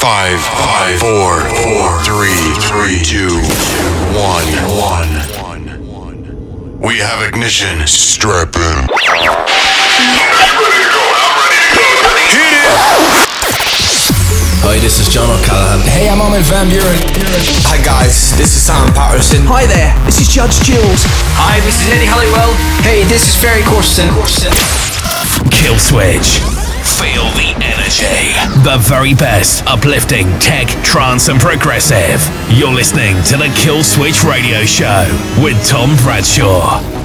Five, five, four, four, three, three, two, one, one. We have ignition. Strap in. Ready to go I'm ready to go Here Hi, this is John O'Callaghan. Hey, I'm Armin Van Buuren. Hi guys, this is Sam Patterson. Hi there, this is Judge Jules. Hi, this is Eddie Halliwell. Hey, this is Ferry Corsten. Kill Switch. Feel the energy. The very best uplifting tech, trance, and progressive. You're listening to the Kill Switch Radio Show with Tom Bradshaw.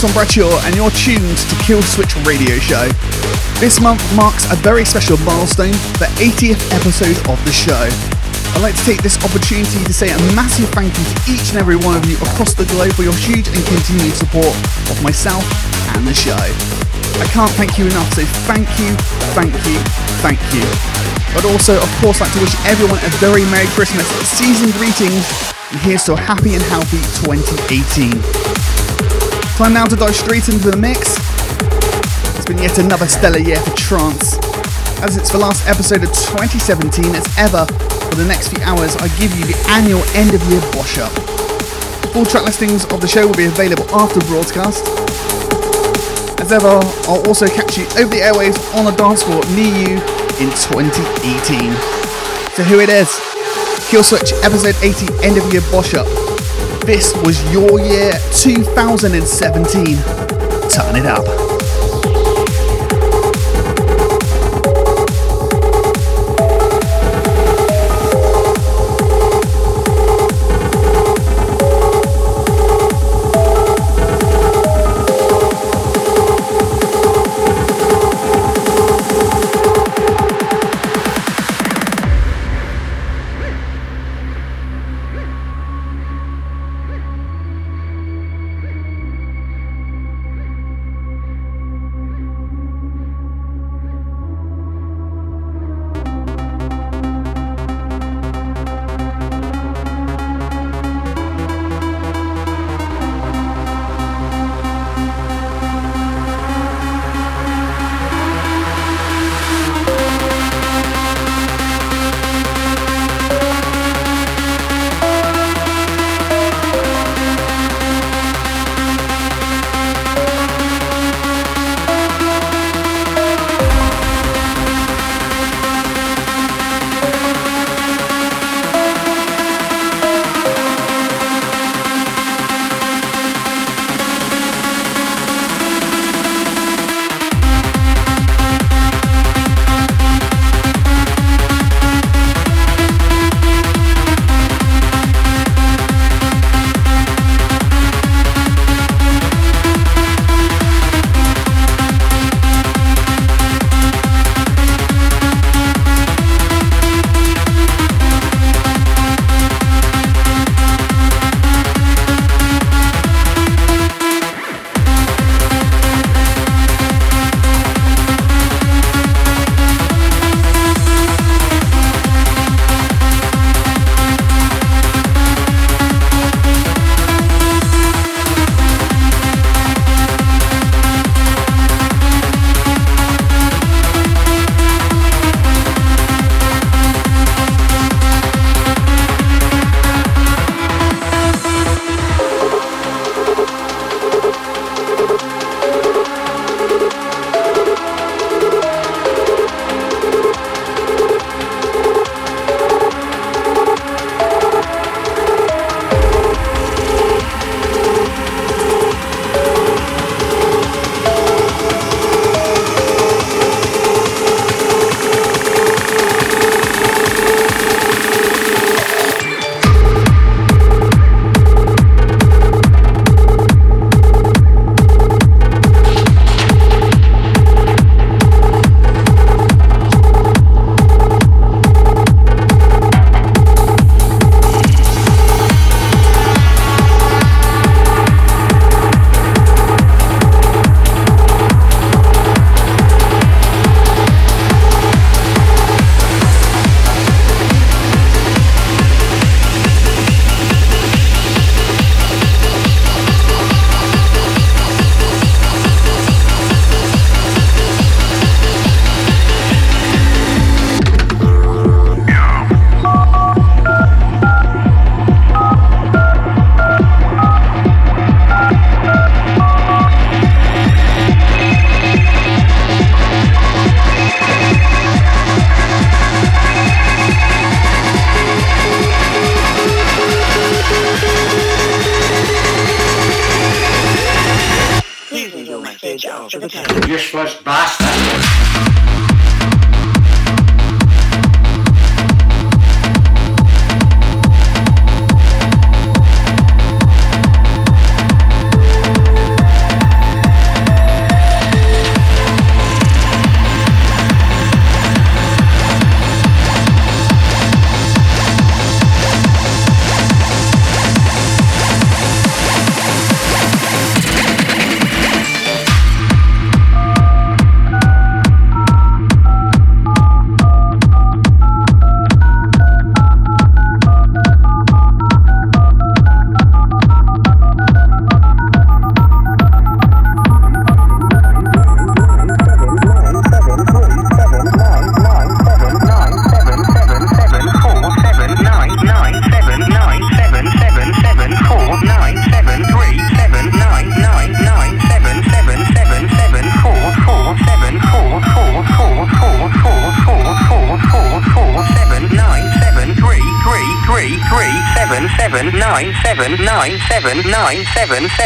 Going? Bradshaw, and you're tuned to Kill Switch Radio Show. This month marks a very special milestone, the 80th episode of the show. I'd like to take this opportunity to say a massive thank you to each and every one of you across the globe for your huge and continued support of myself and the show. I can't thank you enough, so thank you, thank you, thank you. But also, of course, like to wish everyone a very Merry Christmas, season greetings, and here's to a happy and healthy 2018. Time now to dive straight into the mix. It's been yet another stellar year for trance. As it's the last episode of 2017 as ever, for the next few hours I give you the annual end of year wash up. Full track listings of the show will be available after broadcast. As ever, I'll also catch you over the airwaves on a dance floor near you in 2018. So here it is. Kill Switch episode 80 end of year wash up. This was your year 2017. Turn it up.